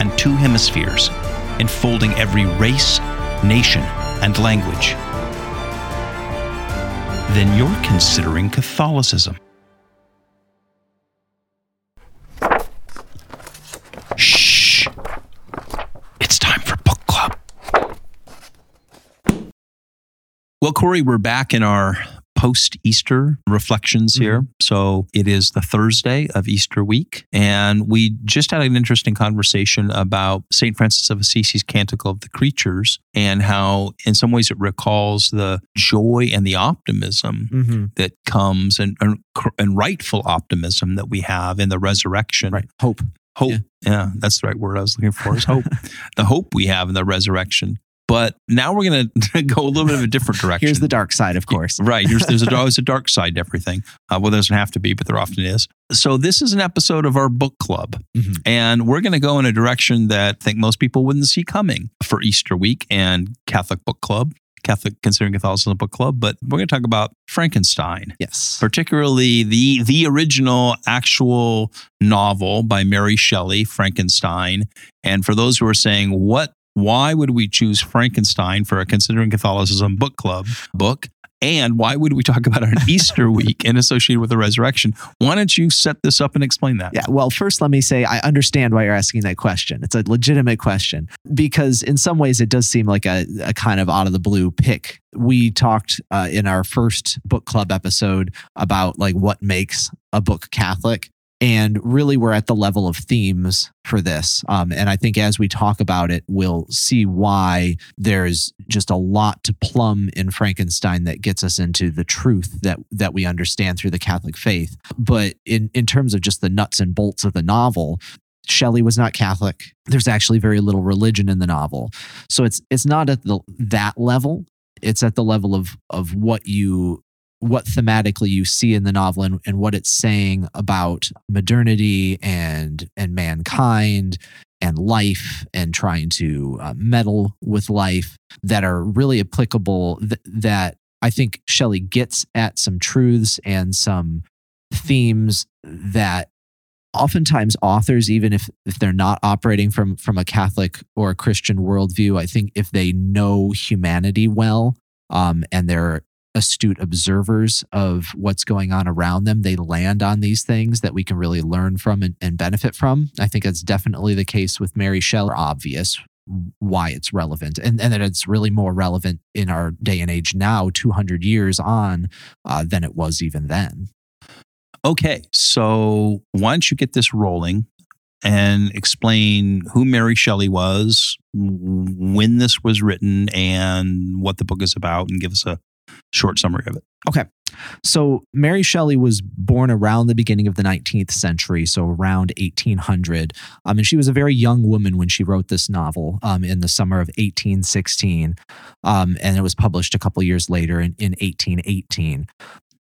and two hemispheres, enfolding every race, nation, and language, then you're considering Catholicism. Shh. It's time for book club. Well, Cory, we're back in our post Easter reflections here. So it is the Thursday of Easter week. And we just had an interesting conversation about St. Francis of Assisi's Canticle of the Creatures and how, in some ways, it recalls the joy and the optimism Mm-hmm. that comes and, and, and rightful optimism that we have in the resurrection. Right. Hope. Hope. Yeah. Yeah. that's the right word I was looking for is hope. the hope we have in the resurrection. But now we're going to go a little bit of a different direction. Here's the dark side, of course. Right. There's, there's a, always a dark side to everything. Uh, well, there doesn't have to be, but there often is. So, this is an episode of our book club. Mhm. And we're going to go in a direction that I think most people wouldn't see coming for Easter week and Catholic Book Club, Catholic Considering Catholicism Book Club. But we're going to talk about Frankenstein, Yes. particularly the, the original actual novel by Mary Shelley, Frankenstein. And for those who are saying, what why would we choose Frankenstein for a Considering Catholicism book club book? And why would we talk about on Easter week and associated with the resurrection? Why don't you set this up and explain that? Yeah. Well, first, let me say I understand why you're asking that question. It's a legitimate question because, in some ways, it does seem like a, a kind of out of the blue pick. We talked uh, in our first book club episode about like what makes a book Catholic. And really, we're at the level of themes for this. Um, and I think as we talk about it, we'll see why there's just a lot to plumb in Frankenstein that gets us into the truth that that we understand through the Catholic faith. But in in terms of just the nuts and bolts of the novel, Shelley was not Catholic. There's actually very little religion in the novel, so it's it's not at the that level. It's at the level of of what you what thematically you see in the novel and, and what it's saying about modernity and and mankind and life and trying to uh, meddle with life that are really applicable th- that I think Shelley gets at some truths and some themes that oftentimes authors even if if they're not operating from from a catholic or a christian worldview i think if they know humanity well um, and they're astute observers of what's going on around them. They land on these things that we can really learn from and, and benefit from. I think that's definitely the case with mary shelley. Obvious why it's relevant and, and that it's really more relevant in our day and age now 200 years on uh, than it was even then. Okay, so don't you get this rolling and explain who Mary Shelley was, when this was written, and what the book is about, and give us a short summary of it. Okay. So, Mary Shelley was born around the beginning of the 19th century, so around 1800. Um, and she was a very young woman when she wrote this novel um, in the summer of 1816. Um, and it was published a couple years later in, in 1818.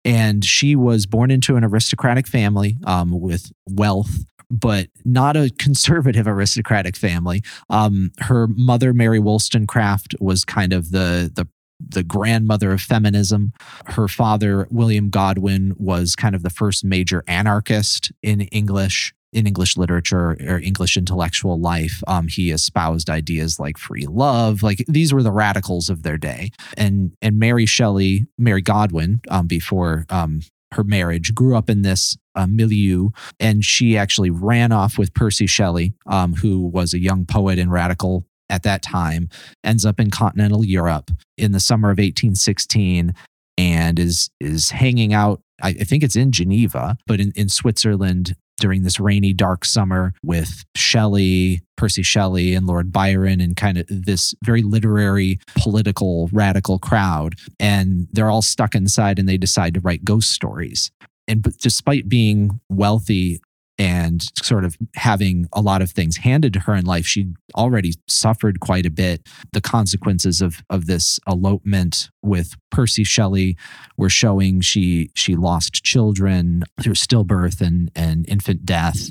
And she was born into an aristocratic family um, with wealth. But not a conservative aristocratic family. Um, her mother, Mary Wollstonecraft, was kind of the the the grandmother of feminism. Her father, William Godwin, was kind of the first major anarchist in English in English literature or English intellectual life. Um, he espoused ideas like free love. Like these were the radicals of their day. And and Mary Shelley, Mary Godwin, um, before um, her marriage, grew up in this uh, milieu, and she actually ran off with Percy Shelley, um, who was a young poet and radical at that time. Ends up in continental Europe in the summer of 1816 and is is hanging out I, I think it's in Geneva, but in, in Switzerland during this rainy, dark summer with Shelley, Percy Shelley, and Lord Byron, and kind of this very literary, political, radical crowd. And they're all stuck inside and they decide to write ghost stories. And despite being wealthy and sort of having a lot of things handed to her in life. She'd already suffered quite a bit. The consequences of of this elopement with Percy Shelley were showing she she lost children through stillbirth and and infant death.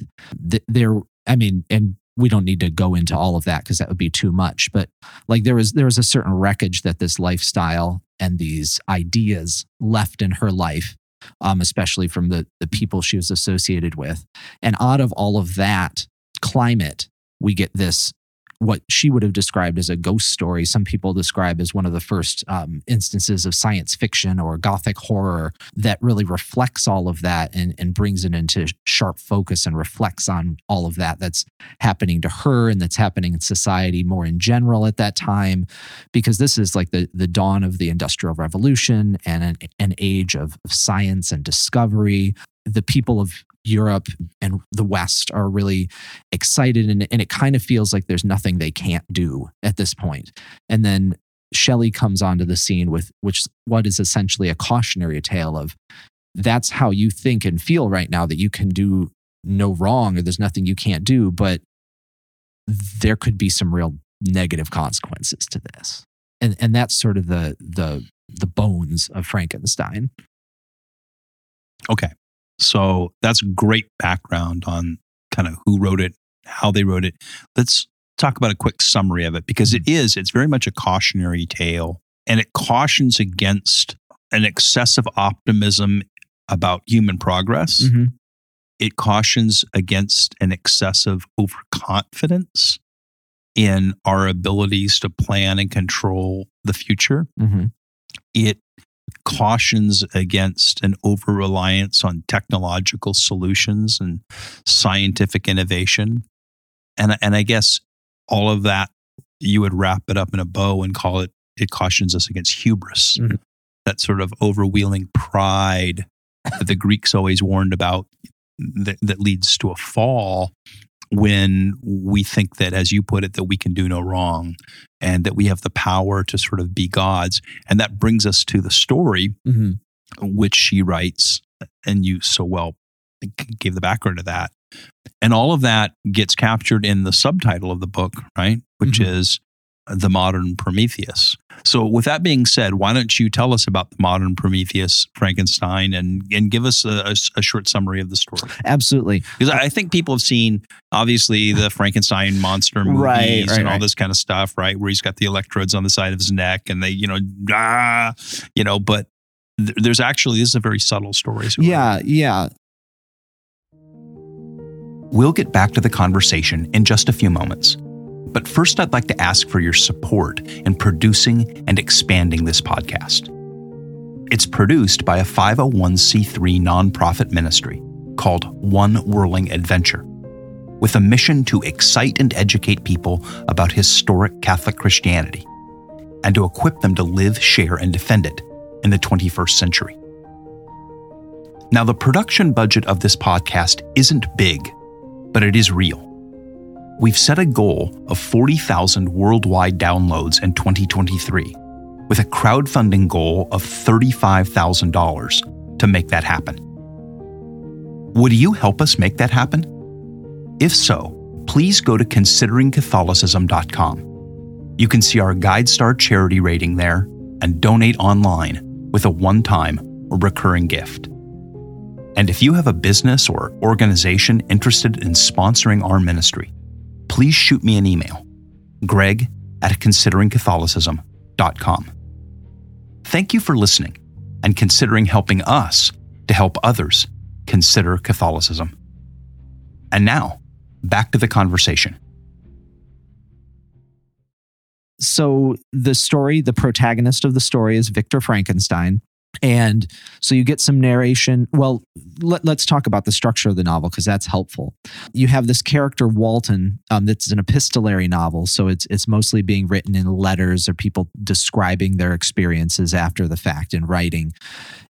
There, I mean, and we don't need to go into all of that because that would be too much but like there was there was a certain wreckage that this lifestyle and these ideas left in her life um, especially from the the people she was associated with. And out of all of that climate we get this what she would have described as a ghost story. Some people describe as one of the first um, instances of science fiction or gothic horror that really reflects all of that and, and brings it into sharp focus and reflects on all of that that's happening to her and that's happening in society more in general at that time. Because this is like the, the dawn of the Industrial Revolution and an, an age of, of science and discovery the people of Europe and the West are really excited, and, and it kind of feels like there's nothing they can't do at this point. And then Shelley comes onto the scene with which what is essentially a cautionary tale of that's how you think and feel right now that you can do no wrong or there's nothing you can't do, but there could be some real negative consequences to this. And and that's sort of the the the bones of Frankenstein. Okay. So that's great background on kind of who wrote it, how they wrote it. Let's talk about a quick summary of it because it is, it's very much a cautionary tale and it cautions against an excessive optimism about human progress. Mm-hmm. It cautions against an excessive overconfidence in our abilities to plan and control the future. Mm-hmm. It cautions against an over reliance on technological solutions and scientific innovation. And, and I guess all of that, you would wrap it up in a bow and call it, it cautions us against hubris, mm-hmm. that sort of overwhelming pride that the Greeks always warned about that, that leads to a fall when we think that, as you put it, that we can do no wrong and that we have the power to sort of be gods. And that brings us to the story, mm-hmm. which she writes, and you so well gave the background to that. And all of that gets captured in the subtitle of the book, right? Which mm-hmm. is The Modern Prometheus. So, with that being said, why don't you tell us about the modern Prometheus, Frankenstein, and and give us a, a, a short summary of the story? Absolutely, because I think people have seen obviously the Frankenstein monster movies right, right, and all right. this kind of stuff, right? Where he's got the electrodes on the side of his neck, and they, you know, ah, you know, but th- there's actually this is a very subtle story. So yeah, yeah. We'll get back to the conversation in just a few moments. But first, I'd like to ask for your support in producing and expanding this podcast. It's produced by a 501c3 nonprofit ministry called One Whirling Adventure, with a mission to excite and educate people about historic Catholic Christianity and to equip them to live, share, and defend it in the 21st century. Now, the production budget of this podcast isn't big, but it is real we've set a goal of 40,000 worldwide downloads in 2023, with a crowdfunding goal of $35,000 to make that happen. Would you help us make that happen? If so, please go to consideringcatholicism.com. You can see our GuideStar charity rating there and donate online with a one time or recurring gift. And if you have a business or organization interested in sponsoring our ministry, please shoot me an email greg at consideringcatholicism.com. Thank you for listening and considering helping us to help others consider Catholicism. And now, back to the conversation. So, the story, the protagonist of the story is Victor Frankenstein. And so you get some narration. Well, let, us talk about the structure of the novel because that's helpful. You have this character Walton um, that's an epistolary novel, so it's it's mostly being written in letters or people describing their experiences after the fact in writing.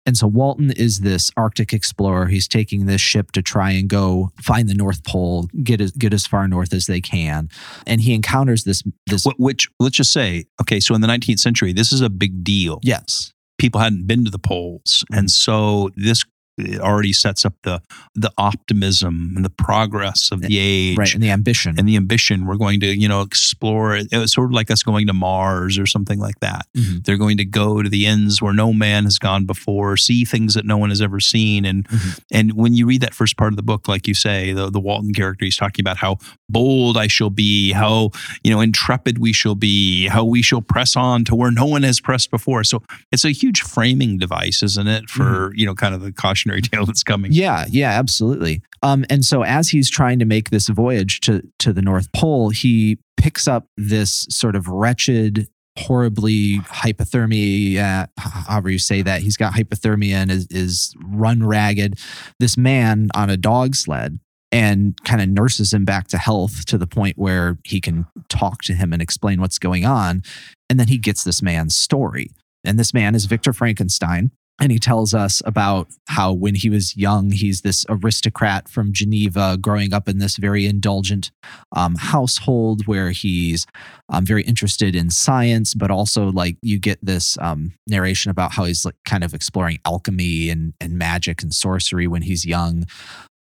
And so Walton is this Arctic explorer. He's taking this ship to try and go find the North Pole, get as get as far north as they can, and he encounters this this. Which let's just say, okay, so in the 19th century, this is a big deal. Yes people hadn't been to the poles. And so this it already sets up the the optimism and the progress of the age right and the ambition. and the ambition. We're going to you know explore it. Was sort of like us going to mars or something like that. Mhm. they're going to go to the ends where no man has gone before see things that no one has ever seen. And Mhm. and when you read that first part of the book like you say the, the walton character he's talking about how bold i shall be how you know intrepid we shall be how we shall press on to where no one has pressed before. So it's a huge framing device isn't it for you know kind of the cautionary tale that's coming Yeah, yeah, absolutely. Um, and so as he's trying to make this voyage to to the North Pole, he picks up this sort of wretched, horribly hypothermia. However you say that, he's got hypothermia and is, is run ragged. This man on a dog sled and kind of nurses him back to health to the point where he can talk to him and explain what's going on. And then he gets this man's story. And this man is Victor Frankenstein. And he tells us about how when he was young, he's this aristocrat from Geneva, growing up in this very indulgent um, household where he's um, very interested in science, but also like you get this um, narration about how he's like kind of exploring alchemy and, and magic and sorcery when he's young.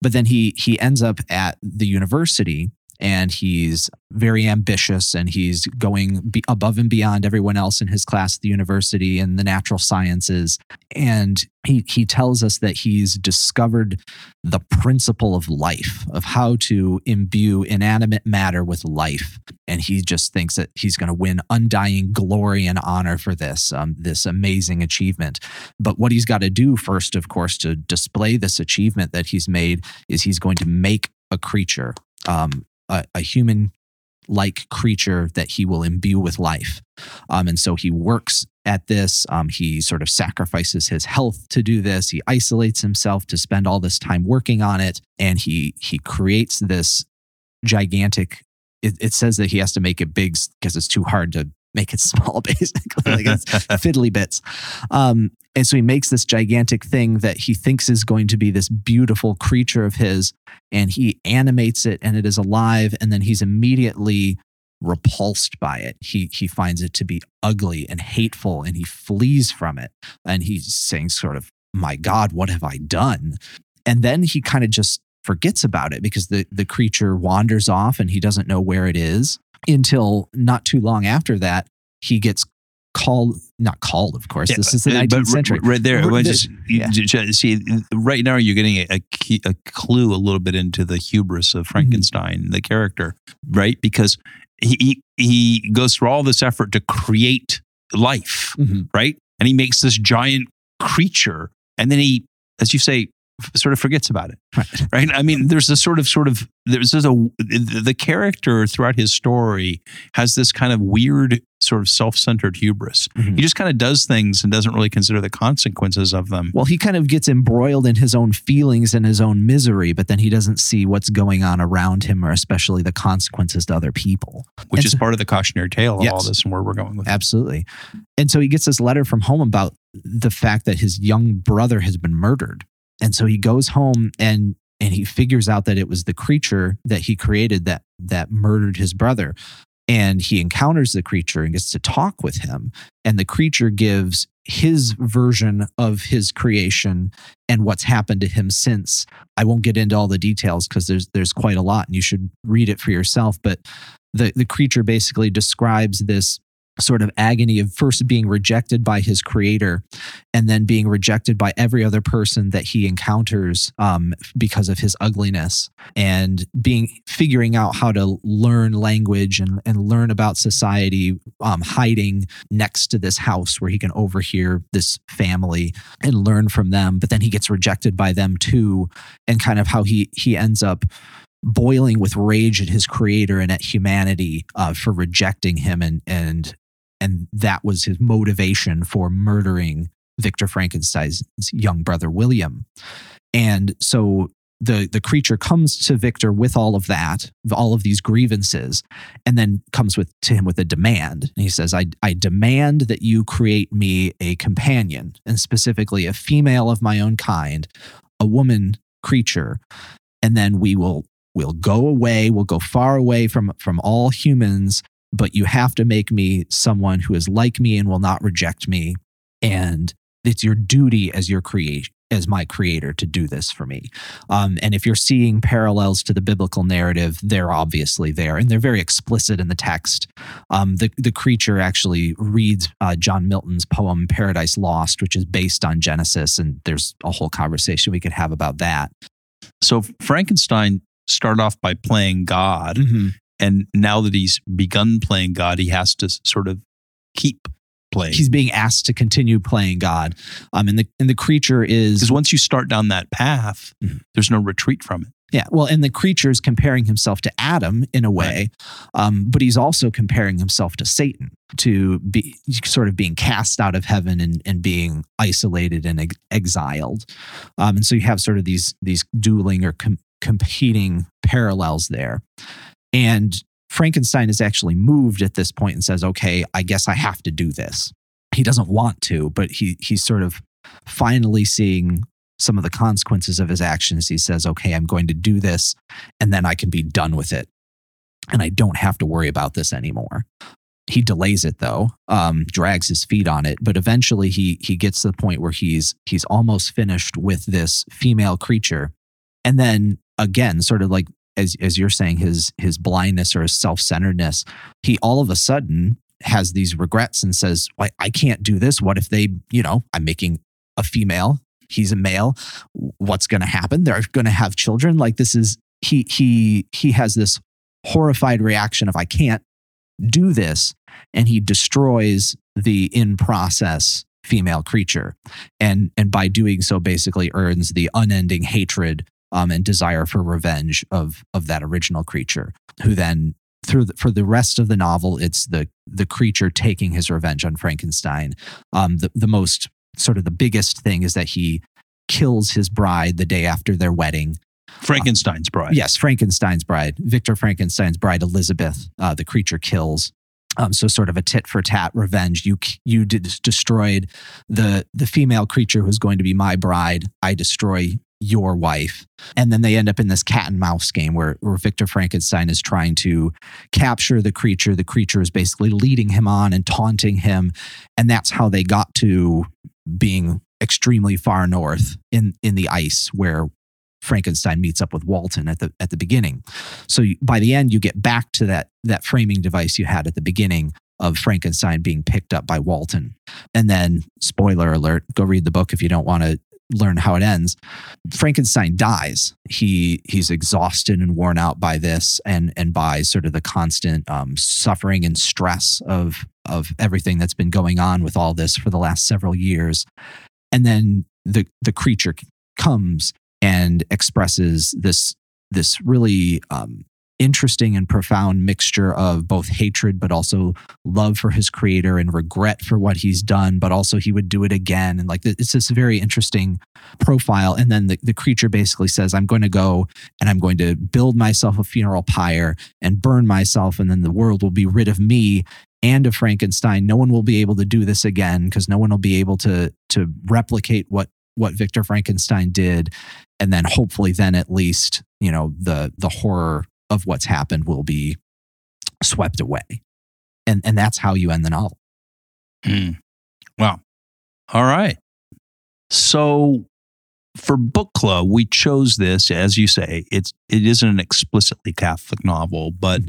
But then he he ends up at the university and he's very ambitious and he's going above and beyond everyone else in his class at the university in the natural sciences. And he he tells us that he's discovered the principle of life of how to imbue inanimate matter with life. And he just thinks that he's going to win undying glory and honor for this um, this amazing achievement. But what he's got to do first of course to display this achievement that he's made is he's going to make a creature um, a, a human like creature that he will imbue with life. Um, and so he works at this. Um, he sort of sacrifices his health to do this. He isolates himself to spend all this time working on it. And he he creates this gigantic. It, it says that he has to make it big because it's too hard to make it small, basically. like it's fiddly bits. Um, and so he makes this gigantic thing that he thinks is going to be this beautiful creature of his, and he animates it, and it is alive. And then he's immediately repulsed by it. He he finds it to be ugly and hateful, and he flees from it. And he's saying, sort of, "My God, what have I done?" And then he kind of just forgets about it because the the creature wanders off, and he doesn't know where it is until not too long after that he gets called not called of course this is the Uh, 19th but r- century right there R- I the- just, yeah. j- see right now you're getting a, a, key, a clue a little bit into the hubris Mm-hmm. of frankenstein the character right because he, he goes through all this effort to create life Mhm. right and he makes this giant creature and then he as you say sort of forgets about it Right. right i mean there's a sort of sort of there's this a the character throughout his story has this kind of weird sort of self-centered hubris Mhm. he just kind of does things and doesn't really consider the consequences of them Well, he kind of gets embroiled in his own feelings and his own misery, but then he doesn't see what's going on around him or especially the consequences to other people. which And is so- part of the cautionary tale of Yes. all this and where we're going with it. Absolutely. And so he gets this letter from home about the fact that his young brother has been murdered. And so he goes home and and he figures out that it was the creature that he created that that murdered his brother. And he encounters the creature and gets to talk with him. And the creature gives his version of his creation and what's happened to him since. I won't get into all the details because there's there's quite a lot and you should read it for yourself. But the, the creature basically describes this sort of agony of first being rejected by his creator and then being rejected by every other person that he encounters um, because of his ugliness and being figuring out how to learn language and, and learn about society um, hiding next to this house where he can overhear this family and learn from them. But then he gets rejected by them too and kind of how he he ends up boiling with rage at his creator and at humanity uh, for rejecting him and and and that was his motivation for murdering Victor Frankenstein's young brother William. And so the the creature comes to Victor with all of that, all of these grievances, and then comes with to him with a demand. And he says, I, I demand that you create me a companion, and specifically a female of my own kind, a woman creature, and then we will we'll go away, we'll go far away from from all humans, but you have to make me someone who is like me and will not reject me. And it's your duty as your create as my creator to do this for me. Um, and if you're seeing parallels to the biblical narrative, they're obviously there, and they're very explicit in the text. Um, the the creature actually reads uh, John Milton's poem "Paradise Lost," which is based on Genesis, and there's a whole conversation we could have about that. So Frankenstein started off by playing God, Mhm. And now that he's begun playing God, he has to sort of keep playing. He's being asked to continue playing God, um, and the and the creature is Because once you start down that path, Mhm. there's no retreat from it. Yeah, well, and the creature is comparing himself to Adam in a way, um, but he's also comparing himself to Satan, to be sort of being cast out of heaven and, and being isolated and ex- exiled. Um, and so you have sort of these these dueling or com- competing parallels there. And Frankenstein is actually moved at this point and says, "Okay, I guess I have to do this." He doesn't want to, but he he's sort of finally seeing some of the consequences of his actions. He says, okay, I'm going to do this and then I can be done with it. And I don't have to worry about this anymore. He delays it though, um, drags his feet on it, but eventually he he gets to the point where he's he's almost finished with this female creature. And then again, sort of like as as you're saying, his his blindness or his self-centeredness, he all of a sudden has these regrets and says, I, I can't do this. What if they, you know, I'm making a female he's a male. What's going to happen? They're going to have children. Like this is he he he has this horrified reaction of i can't do this and he destroys the in process female creature. And and by doing so basically earns the unending hatred um, and desire for revenge of of that original creature who then through the, for the rest of the novel it's the the creature taking his revenge on frankenstein um, the, the most sort of the biggest thing is that he kills his bride the day after their wedding. Frankenstein's bride. Yes, Frankenstein's bride, Victor Frankenstein's bride, Elizabeth. Uh, the creature kills. Um, so sort of a tit for tat revenge. You you did, destroyed the the female creature who's going to be my bride. I destroy your wife, and then they end up in this cat and mouse game where where Victor Frankenstein is trying to capture the creature. The creature is basically leading him on and taunting him, and that's how they got to being extremely far north in in the ice where Frankenstein meets up with Walton at the at the beginning. So you, by the end, you get back to that that framing device you had at the beginning of Frankenstein being picked up by Walton, and then spoiler alert: go read the book if you don't want to learn how it ends. Frankenstein dies. He he's exhausted and worn out by this, and and by sort of the constant um, suffering and stress of of everything that's been going on with all this for the last several years. And then the the creature comes and expresses this this really um, interesting and profound mixture of both hatred but also love for his creator and regret for what he's done but also he would do it again. And like it's this very interesting profile. And then the, the creature basically says i'm going to go and i'm going to build myself a funeral pyre and burn myself and then the world will be rid of me and of frankenstein. No one will be able to do this again because no one will be able to to replicate what what victor frankenstein did. And then hopefully then at least you know the the horror of what's happened will be swept away and and that's how you end the novel Hmm. Wow. All right. So for book club, we chose this, as you say, it's it isn't an explicitly Catholic novel, but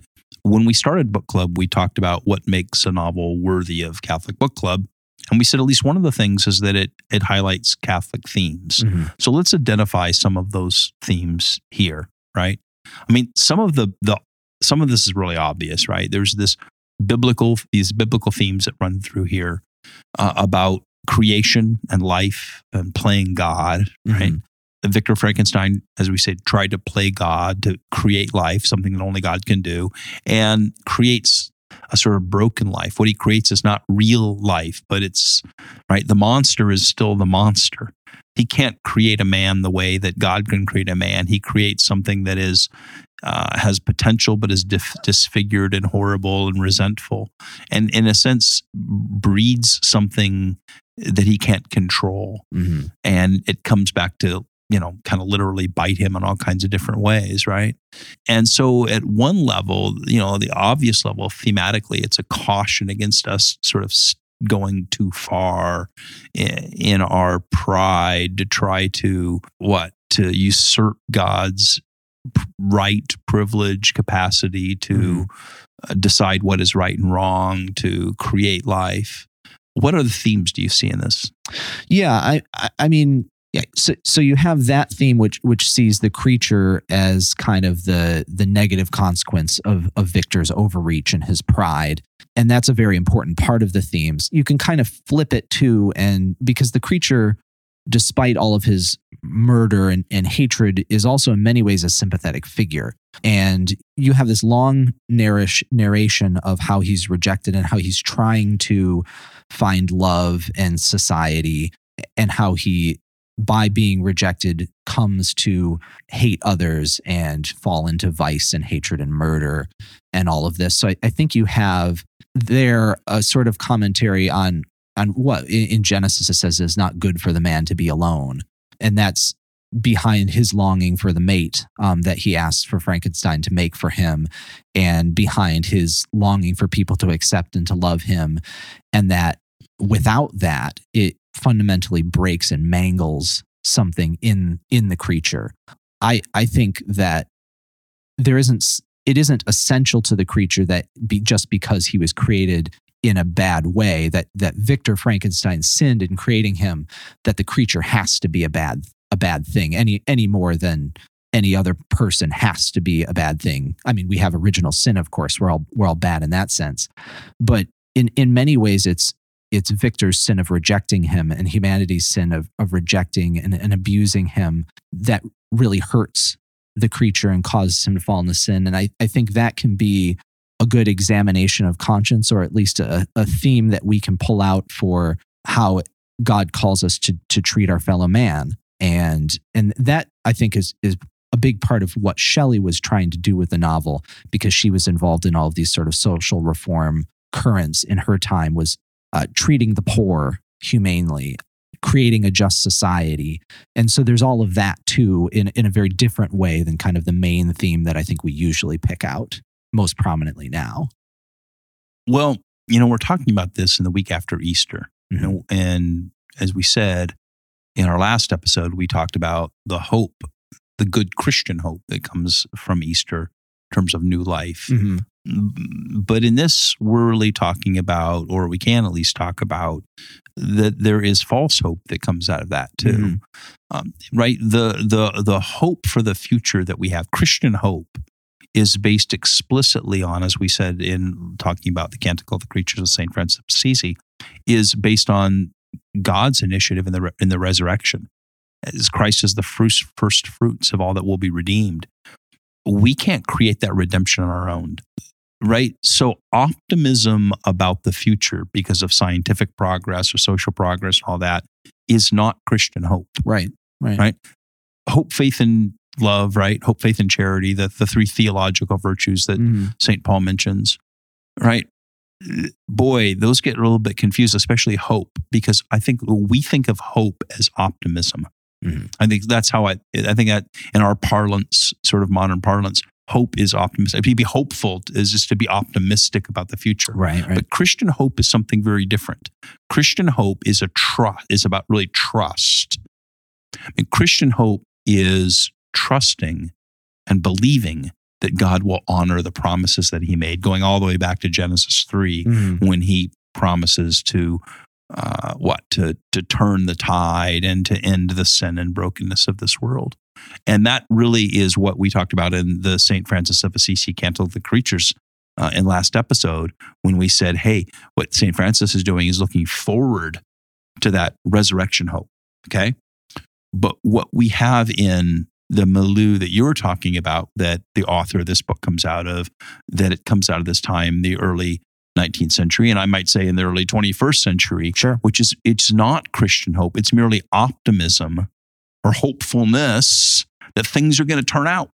when we started book club, we talked about what makes a novel worthy of Catholic book club. And we said at least one of the things is that it it highlights Catholic themes. So let's identify some of those themes here, right? I mean, some of the the some of this is really obvious, right? There's this biblical these biblical themes that run through here uh, about creation and life and playing God, right? Mhm. Victor Frankenstein, as we said, tried to play God to create life, something that only God can do, and creates a sort of broken life. What he creates is not real life, but it's right. The monster is still the monster. He can't create a man the way that God can create a man. He creates something that is uh, has potential, but is dif- disfigured and horrible and resentful, and in a sense breeds something that he can't control Mhm. and it comes back to you know kind of literally bite him in all kinds of different ways right and so at one level you know the obvious level thematically it's a caution against us sort of going too far in, our pride to try to what to usurp God's right, privilege, capacity to mm-hmm. decide what is right and wrong, to create life. What other themes do you see in this? Yeah, I, I mean, yeah, so so you have that theme which which sees the creature as kind of the the negative consequence of of Victor's overreach and his pride. And that's a very important part of the themes. You can kind of flip it too, and because the creature, despite all of his murder and, and hatred, is also in many ways a sympathetic figure. And you have this long narrish, narration of how he's rejected and how he's trying to find love and society and how he by being rejected comes to hate others and fall into vice and hatred and murder and all of this. So I, I think you have there a sort of commentary on on what in Genesis it says is not good for the man to be alone, and that's behind his longing for the mate um, that he asks for Frankenstein to make for him, and behind his longing for people to accept and to love him, and that without that, it fundamentally breaks and mangles something in in the creature. I I think that there isn't it isn't essential to the creature that be just because he was created in a bad way that that Victor Frankenstein sinned in creating him that the creature has to be a bad a bad thing any any more than any other person has to be a bad thing. I mean, we have original sin, of course. We're all we're all bad in that sense, but in in many ways, it's it's Victor's sin of rejecting him and humanity's sin of, of rejecting and, and abusing him that really hurts the creature and causes him to fall into sin. And I, I think that can be a good examination of conscience or at least a, a theme that we can pull out for how God calls us to, to treat our fellow man. And, and that I think is, is a big part of what Shelley was trying to do with the novel because she was involved in all of these sort of social reform currents in her time was uh, treating the poor humanely, creating a just society. And so there's all of that too in, in a very different way than kind of the main theme that I think we usually pick out most prominently now. Well, you know, we're talking about this in the week after Easter. Mm-hmm. You know, and as we said in our last episode, we talked about the hope, the good Christian hope that comes from Easter terms of new life. Mm-hmm. But in this, we're really talking about, or we can at least talk about, that there is false hope that comes out of that too, mm-hmm. um, right? The the the hope for the future that we have, Christian hope, is based explicitly on, as we said in talking about the Canticle of the Creatures of Saint Francis of Assisi, is based on God's initiative in the in the resurrection, as Christ is the first first fruits of all that will be redeemed we can't create that redemption on our own. Right. So, optimism about the future because of scientific progress or social progress, and all that is not Christian hope. Right. Right. Right. Hope, faith, and love, right? Hope, faith, and charity, the, the three theological virtues that mm-hmm. St. Paul mentions, right? Boy, those get a little bit confused, especially hope, because I think we think of hope as optimism. Mm-hmm. I think that's how I, I think that in our parlance, sort of modern parlance, hope is optimistic. To be hopeful is just to be optimistic about the future. Right, right. But Christian hope is something very different. Christian hope is a trust, is about really trust. And Christian hope is trusting and believing that God will honor the promises that he made, going all the way back to Genesis 3 mm-hmm. when he promises to uh, what to to turn the tide and to end the sin and brokenness of this world. And that really is what we talked about in the St. Francis of Assisi Canticle of the Creatures uh, in last episode when we said, hey, what St. Francis is doing is looking forward to that resurrection hope. Okay. But what we have in the milieu that you're talking about, that the author of this book comes out of, that it comes out of this time, the early 19th century, and I might say in the early 21st century, sure. which is it's not Christian hope. It's merely optimism or hopefulness that things are going to turn out.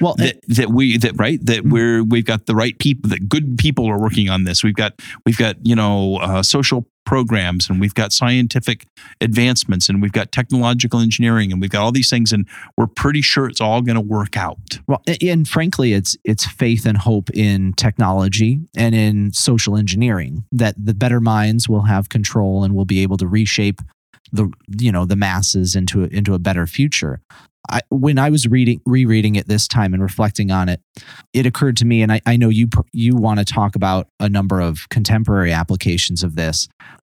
Well, that, that we that right that mm-hmm. we're we've got the right people that good people are working on this. We've got we've got you know uh, social programs and we've got scientific advancements and we've got technological engineering and we've got all these things and we're pretty sure it's all going to work out. Well, and frankly, it's it's faith and hope in technology and in social engineering that the better minds will have control and will be able to reshape the you know the masses into a, into a better future. I, when I was reading rereading it this time and reflecting on it, it occurred to me, and I, I know you you want to talk about a number of contemporary applications of this.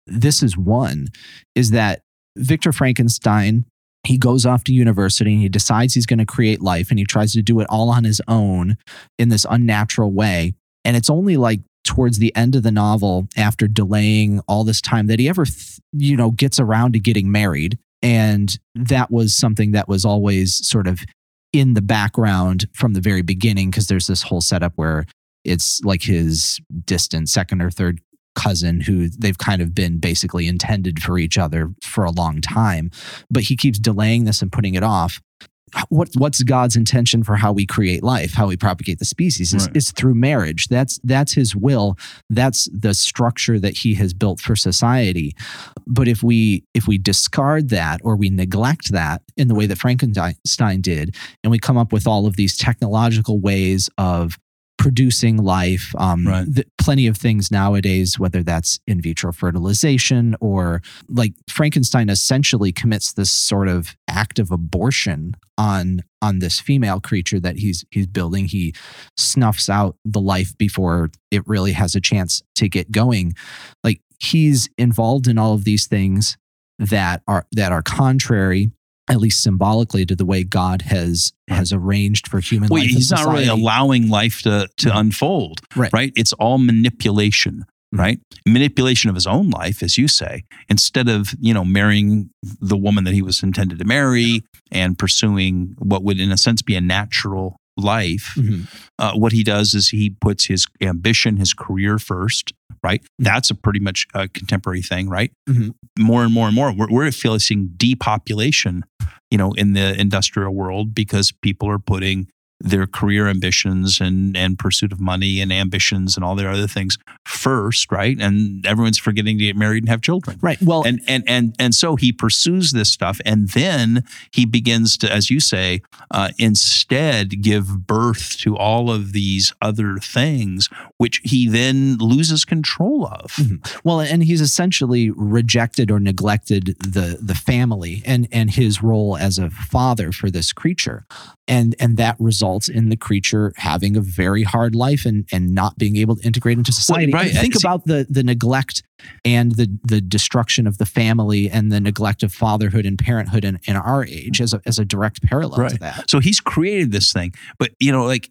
This is one, is that Victor Frankenstein he goes off to university and he decides he's going to create life and he tries to do it all on his own in this unnatural way. And it's only like towards the end of the novel, after delaying all this time, that he ever, th- you know, gets around to getting married. And that was something that was always sort of in the background from the very beginning, because there's this whole setup where it's like his distant second or third cousin who they've kind of been basically intended for each other for a long time. But he keeps delaying this and putting it off what what's God's intention for how we create life, how we propagate the species is, right. is through marriage. That's that's his will. That's the structure that he has built for society. But if we if we discard that or we neglect that in the way that Frankenstein did, and we come up with all of these technological ways of producing life. Um, right. th- plenty of things nowadays, whether that's in vitro fertilization or like Frankenstein essentially commits this sort of act of abortion on on this female creature that he's he's building. He snuffs out the life before it really has a chance to get going. Like he's involved in all of these things that are that are contrary at least symbolically to the way God has has arranged for human well, life. He's not really allowing life to to mm-hmm. unfold. Right. Right. It's all manipulation. Mm-hmm. Right. Manipulation of his own life, as you say, instead of, you know, marrying the woman that he was intended to marry and pursuing what would in a sense be a natural life, mm-hmm. uh, what he does is he puts his ambition, his career first, right? Mm-hmm. That's a pretty much a contemporary thing, right? Mm-hmm. More and more and more, we're, we're facing depopulation, you know, in the industrial world because people are putting their career ambitions and and pursuit of money and ambitions and all their other things first, right? And everyone's forgetting to get married and have children. Right. Well, and and and and so he pursues this stuff, and then he begins to, as you say, uh, instead give birth to all of these other things, which he then loses control of. Mm-hmm. Well, and he's essentially rejected or neglected the the family and and his role as a father for this creature, and and that results results in the creature having a very hard life and, and not being able to integrate into society. Well, right. Think about the the neglect and the the destruction of the family and the neglect of fatherhood and parenthood in, in our age as a, as a direct parallel right. to that. So he's created this thing, but you know, like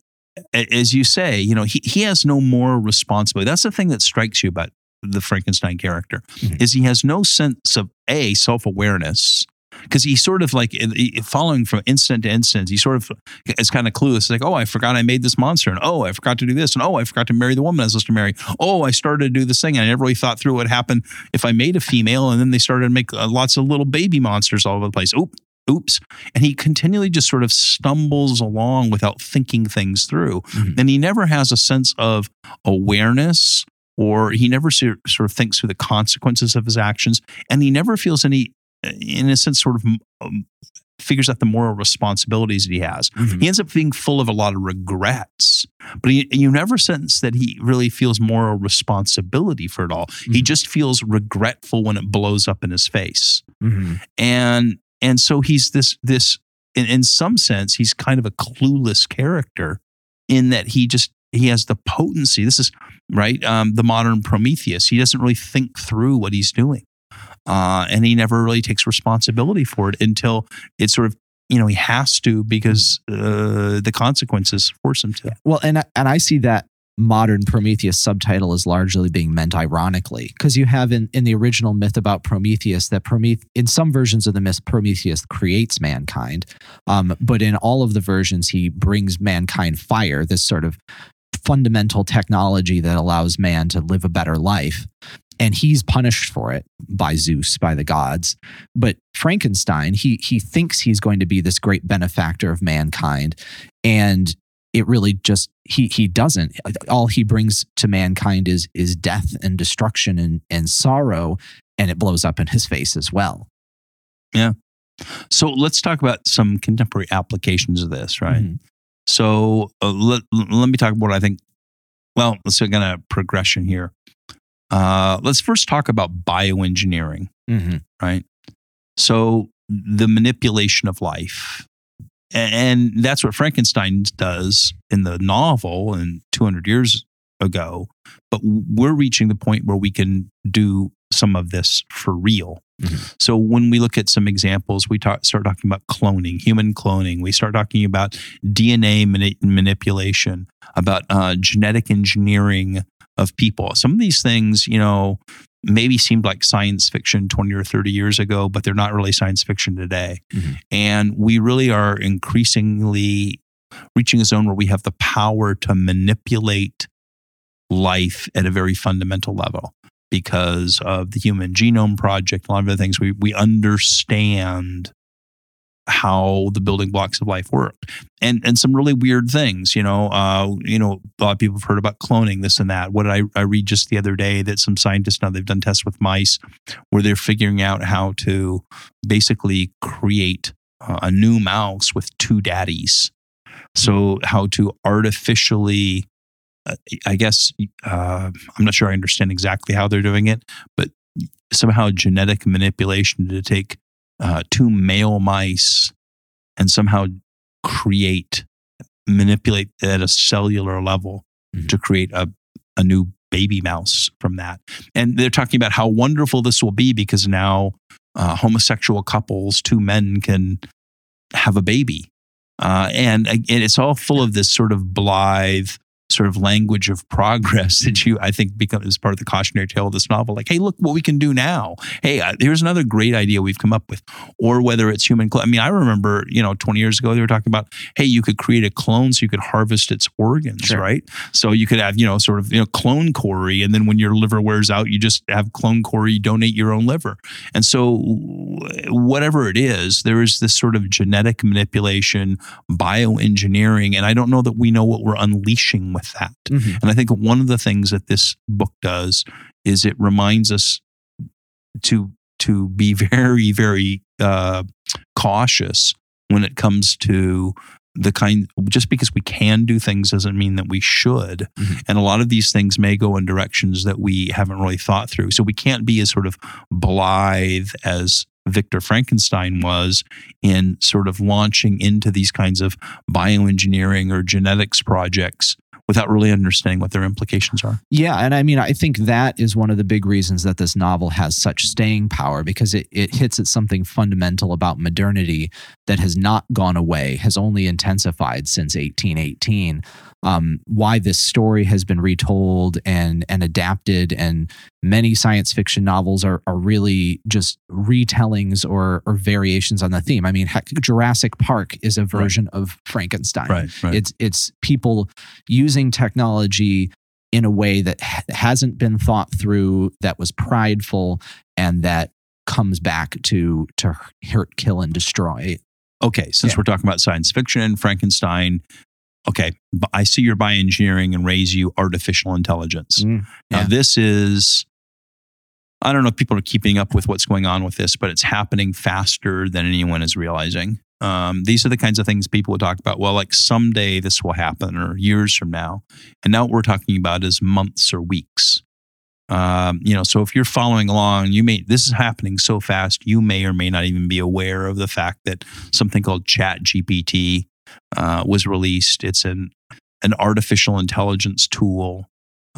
as you say, you know, he, he has no moral responsibility. That's the thing that strikes you about the Frankenstein character mm-hmm. is he has no sense of a self-awareness because he sort of like following from instant to instant, he sort of is kind of clueless. Like, oh, I forgot I made this monster, and oh, I forgot to do this, and oh, I forgot to marry the woman I was supposed to marry. Oh, I started to do this thing, and I never really thought through what happened if I made a female, and then they started to make uh, lots of little baby monsters all over the place. Oop, oops. And he continually just sort of stumbles along without thinking things through. Mm-hmm. And he never has a sense of awareness or he never sort of thinks through the consequences of his actions. And he never feels any in a sense, sort of um, figures out the moral responsibilities that he has. Mm-hmm. He ends up being full of a lot of regrets, but he, you never sense that he really feels moral responsibility for it all. Mm-hmm. He just feels regretful when it blows up in his face, mm-hmm. and and so he's this this in, in some sense he's kind of a clueless character in that he just he has the potency. This is right um, the modern Prometheus. He doesn't really think through what he's doing. Uh, and he never really takes responsibility for it until it's sort of you know he has to because uh, the consequences force him to. Well, and and I see that modern Prometheus subtitle is largely being meant ironically because you have in, in the original myth about Prometheus that Prometheus in some versions of the myth Prometheus creates mankind, um, but in all of the versions he brings mankind fire, this sort of fundamental technology that allows man to live a better life and he's punished for it by Zeus, by the gods. But Frankenstein, he he thinks he's going to be this great benefactor of mankind, and it really just he he doesn't all he brings to mankind is is death and destruction and and sorrow and it blows up in his face as well Yeah. So let's talk about some contemporary applications of this, right? Mhm. So uh, let, let me talk about what I think. Well, let's kind of progression here. Uh, let's first talk about bioengineering, Mhm. right? So the manipulation of life. And that's what Frankenstein does in the novel and 200 years ago. But we're reaching the point where we can do some of this for real. Mhm. So when we look at some examples, we talk, start talking about cloning, human cloning. We start talking about DNA mani- manipulation, about uh, genetic engineering of people. Some of these things, you know, maybe seemed like science fiction 20 or 30 years ago, but they're not really science fiction today. Mhm. And we really are increasingly reaching a zone where we have the power to manipulate life at a very fundamental level because of the Human Genome Project, a lot of the things we, we understand how the building blocks of life work. And and some really weird things you know uh you know a lot of people have heard about cloning this and that. What did i i read just the other day that some scientists now they've done tests with mice where they're figuring out how to basically create uh, a new mouse with two daddies. So how to artificially uh, i guess uh, i'm not sure i understand exactly how they're doing it but somehow genetic manipulation to take uh, two male mice and somehow create manipulate at a cellular level Mhm. to create a, a new baby mouse from that. And they're talking about how wonderful this will be because now uh, homosexual couples two men can have a baby. Uh, and, and it's all full of this sort of blithe sort of language of progress that you i think becomes part of the cautionary tale of this novel. Like hey look what we can do now. Hey uh, here's another great idea we've come up with. Or whether it's human clone i mean i remember you know 20 years ago they were talking about hey you could create a clone so you could harvest its organs Sure. right? So you could have you know sort of you know clone Cory and then when your liver wears out you just have clone Cory donate your own liver. And so whatever it is there is this sort of genetic manipulation bioengineering and i don't know that we know what we're unleashing with that Mhm. and I think one of the things that this book does is it reminds us to to be very very uh, cautious when it comes to the kind just because we can do things doesn't mean that we should Mhm. and a lot of these things may go in directions that we haven't really thought through so we can't be as sort of blithe as Victor Frankenstein was in sort of launching into these kinds of bioengineering or genetics projects without really understanding what their implications are. Yeah, and I mean, I think that is one of the big reasons that this novel has such staying power because it, it hits at something fundamental about modernity that has not gone away, has only intensified since 1818. Um, why this story has been retold and and adapted, and many science fiction novels are are really just retellings or or variations on the theme. I mean, heck, Jurassic Park is a version of Frankenstein. right. It's it's people using technology in a way that ha- hasn't been thought through, that was prideful, and that comes back to to hurt, kill, and destroy. okay, since Yeah. we're talking about science fiction, Frankenstein. Okay, but I see your bioengineering and raise you artificial intelligence. Mm, Now, this is, I don't know if people are keeping up with what's going on with this, but it's happening faster than anyone is realizing. Um, these are the kinds of things people would talk about. Well, like someday this will happen or years from now. And now what we're talking about is months or weeks. Um, you know, so if you're following along, you may, this is happening so fast, you may or may not even be aware of the fact that something called Chat GPT uh, was released. It's an, an artificial intelligence tool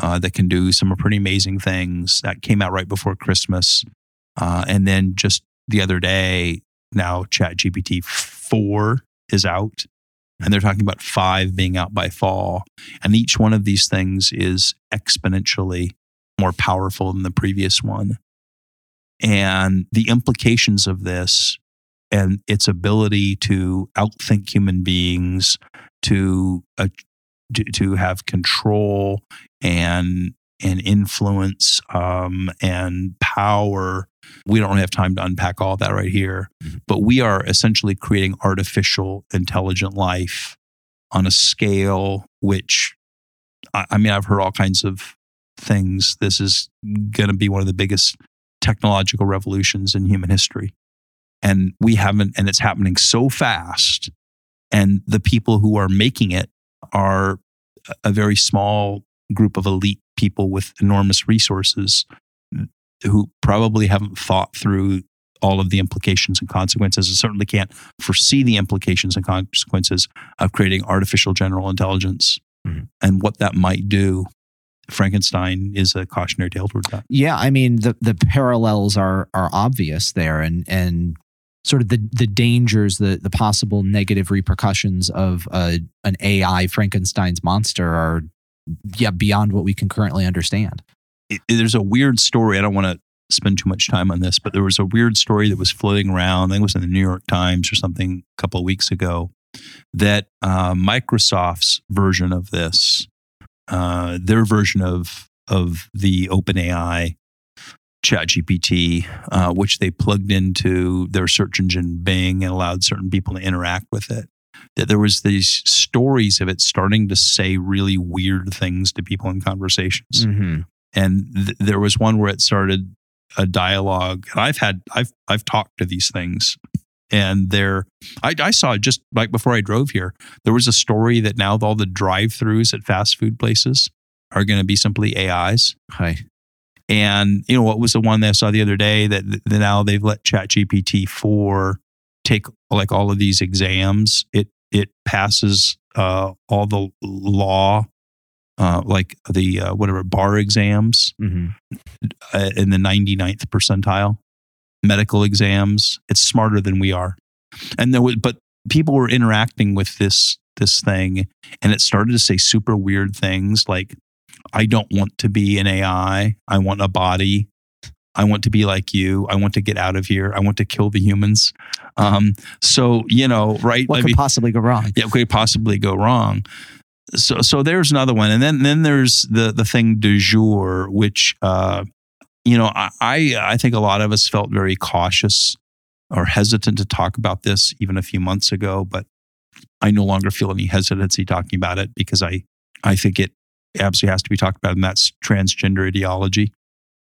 uh, that can do some pretty amazing things. That came out right before Christmas. Uh, and then just the other day, now ChatGPT 4 is out. And they're talking about five being out by fall. And each one of these things is exponentially more powerful than the previous one. And the implications of this and its ability to outthink human beings, to, uh, to, to have control and and influence um, and power. We don't really have time to unpack all that right here, Mhm. but we are essentially creating artificial intelligent life on a scale which, I, I mean, I've heard all kinds of things. This is going to be one of the biggest technological revolutions in human history. And we haven't, and it's happening so fast. And the people who are making it are a very small group of elite people with enormous resources who probably haven't thought through all of the implications and consequences and certainly can't foresee the implications and consequences of creating artificial general intelligence mm-hmm. and what that might do Frankenstein is a cautionary tale towards that. Yeah, I mean the the parallels are are obvious there, and and sort of the the dangers, the the possible negative repercussions of a, an AI Frankenstein's monster are yeah beyond what we can currently understand. It, there's a weird story. I don't want to spend too much time on this, but there was a weird story that was floating around. I think it was in the New York Times or something a couple of weeks ago that uh, Microsoft's version of this uh, their version of of the OpenAI ChatGPT, uh, which they plugged into their search engine Bing and allowed certain people to interact with it. That there was these stories of it starting to say really weird things to people in conversations, mm-hmm. And th- there was one where it started a dialogue. And I've had I've I've talked to these things and there I, I, saw just like before I drove here, there was a story that now all the drive-throughs at fast food places are going to be simply AIs. Hi. And you know what was the one that I saw the other day that, that now they've let ChatGPT four take like all of these exams. It it passes uh, all the law, uh, like the uh, whatever bar exams, mm-hmm. Uh, in the 99th percentile medical exams. It's smarter than we are. And there was, but people were interacting with this this thing and it started to say super weird things like I don't want to be an AI. I want a body. I want to be like you. I want to get out of here. I want to kill the humans. Um, so you know, right? What I could mean, possibly go wrong? Yeah, what could possibly go wrong? So, so there's another one, and then then there's the the thing du jour, which uh, you know, I, I think a lot of us felt very cautious or hesitant to talk about this even a few months ago, but I no longer feel any hesitancy talking about it because I, I think it absolutely has to be talked about, and that's transgender ideology.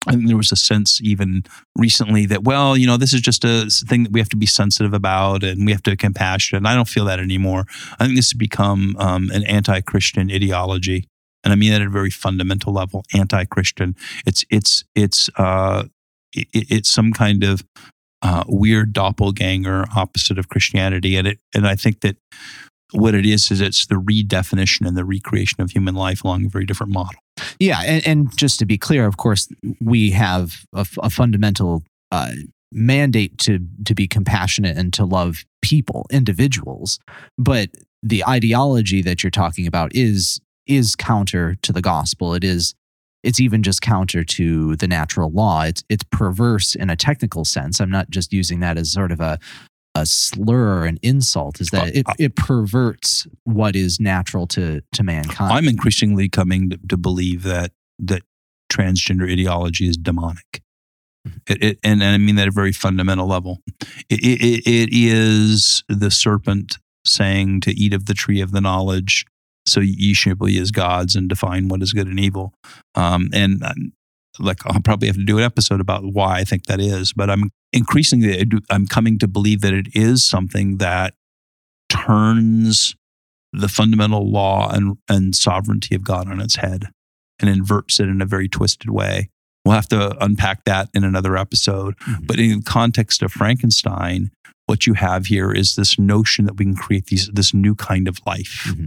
And there was a sense even recently that, well, you know, this is just a thing that we have to be sensitive about and we have to. And I don't feel that anymore. I think this has become um, an anti Christian ideology and I mean that at a very fundamental level, anti-Christian. It's it's it's uh, it, it's some kind of uh, weird doppelganger opposite of Christianity, and it and I think that what it is is it's the redefinition and the recreation of human life along a very different model. Yeah, and, and just to be clear, of course, we have a, a fundamental uh, mandate to to be compassionate and to love people, individuals, but the ideology that you're talking about is is counter to the gospel. It is it's even just counter to the natural law. It's it's perverse in a technical sense. I'm not just using that as sort of a a slur an insult is that it, it perverts what is natural to to mankind. I'm increasingly coming to, to believe that that transgender ideology is demonic. Mm-hmm. It, it, and, and I mean that at a very fundamental level. It, it, is the serpent saying to eat of the tree of the knowledge so ye shall be as gods and define what is good and evil. Um, and um, like I'll probably have to do an episode about why I think that is, but I'm increasingly I'm coming to believe that it is something that turns the fundamental law and, and sovereignty of God on its head and inverts it in a very twisted way. We'll have to unpack that in another episode. Mm-hmm. But in the context of Frankenstein, what you have here is this notion that we can create these this new kind of life. Mm-hmm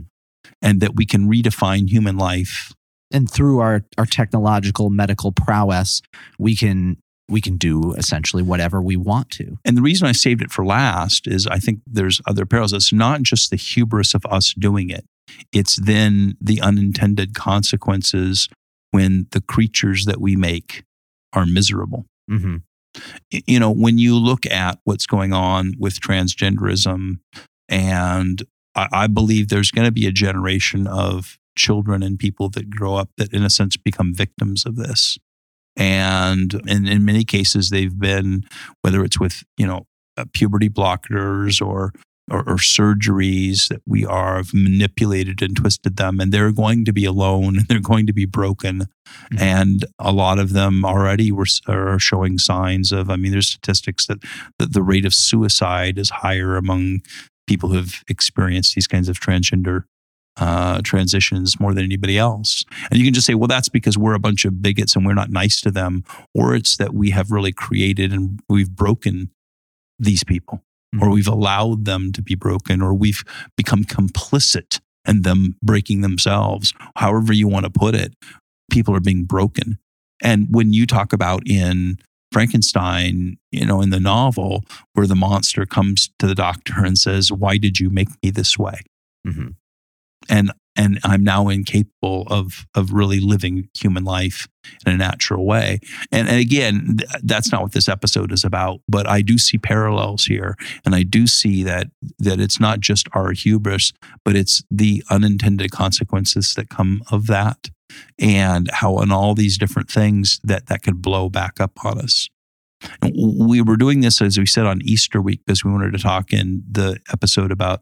and that we can redefine human life. And through our, our technological medical prowess, we can we can do essentially whatever we want to. And the reason I saved it for last is I think there's other parallels. It's not just the hubris of us doing it, it's then the unintended consequences when the creatures that we make are miserable. Mm-hmm. You know, when you look at what's going on with transgenderism and I, I believe there's going to be a generation of children and people that grow up that, in a sense, become victims of this. And in, in many cases, they've been, whether it's with, you know, uh, puberty blockers or or, or, surgeries that we are have manipulated and twisted them, and they're going to be alone and they're going to be broken. Mm-hmm. And a lot of them already were, are showing signs of. I mean, there's statistics that, that the rate of suicide is higher among people who have experienced these kinds of transgender uh, transitions more than anybody else. And you can just say, well, that's because we're a bunch of bigots and we're not nice to them, or it's that we have really created and we've broken these people mm-hmm. or we've allowed them to be broken, or we've become complicit in them breaking themselves. However, you want to put it, people are being broken. And when you talk about in Frankenstein, you know, in the novel, where the monster comes to the doctor and says, Why did you make me this way? Mm-hmm. And and I'm now incapable of of really living human life in a natural way. And, and again, th- that's not what this episode is about. But I do see parallels here, and I do see that that it's not just our hubris, but it's the unintended consequences that come of that, and how in all these different things that that could blow back up on us. We were doing this, as we said, on Easter week because we wanted to talk in the episode about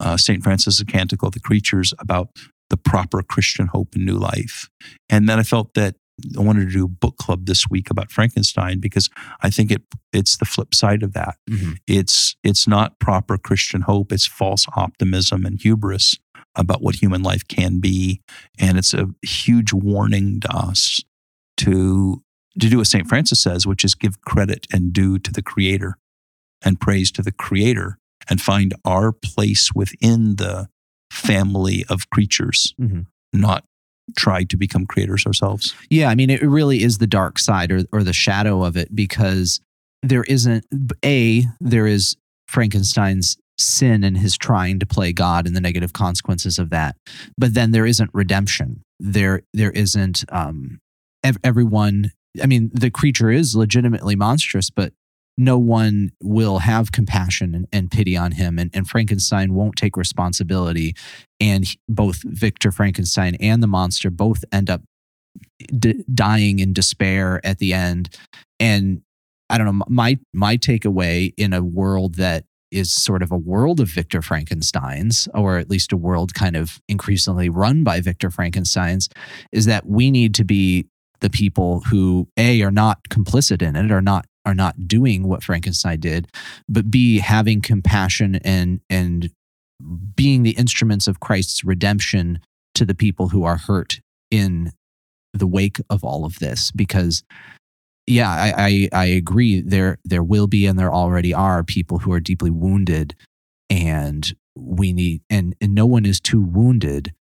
uh, St. Francis of Canticle, the creatures, about the proper Christian hope and new life. And then I felt that I wanted to do a book club this week about Frankenstein because I think it it's the flip side of that. Mm-hmm. It's it's not proper Christian hope, it's false optimism and hubris about what human life can be. And it's a huge warning to us to to do what St. Francis says, which is give credit and due to the Creator and praise to the Creator and find our place within the family of creatures, mm-hmm. not try to become creators ourselves. Yeah, I mean, it really is the dark side or, or the shadow of it because there isn't, A, there is Frankenstein's sin and his trying to play God and the negative consequences of that. But then there isn't redemption. There, there isn't um, ev- everyone I mean, the creature is legitimately monstrous, but no one will have compassion and, and pity on him. And, and, Frankenstein won't take responsibility. And both Victor Frankenstein and the monster both end up d- dying in despair at the end. And I don't know, my, my takeaway in a world that is sort of a world of Victor Frankenstein's, or at least a world kind of increasingly run by Victor Frankenstein's, is that we need to be the people who a are not complicit in it, are not are not doing what Frankenstein did, but b having compassion and and being the instruments of Christ's redemption to the people who are hurt in the wake of all of this. Because yeah, I, I, I agree. There there will be and there already are people who are deeply wounded, and we need and and no one is too wounded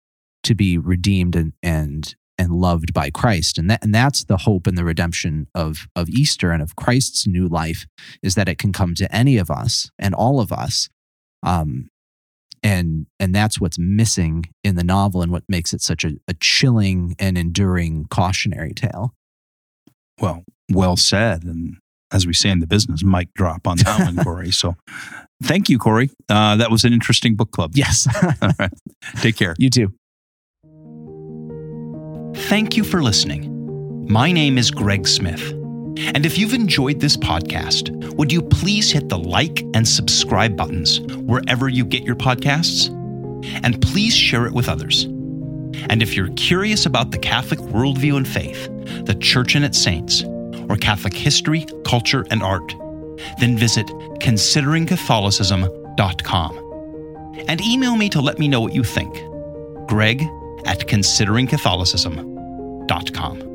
to be redeemed and and and loved by Christ. And that and that's the hope and the redemption of of Easter and of Christ's new life is that it can come to any of us and all of us. Um, and and that's what's missing in the novel and what makes it such a, a chilling and enduring cautionary tale. Well, well said. And as we say in the business, mic drop on that one, Cory. So thank you, Cory. Uh, that was an interesting book club. Yes. All right. Take care. You too. Thank you for listening. My name is Greg Smith. And if you've enjoyed this podcast, would you please hit the like and subscribe buttons wherever you get your podcasts? And please share it with others. And if you're curious about the Catholic worldview and faith, the Church and its saints, or Catholic history, culture, and art, then visit consideringcatholicism.com and email me to let me know what you think. Greg at consideringcatholicism.com.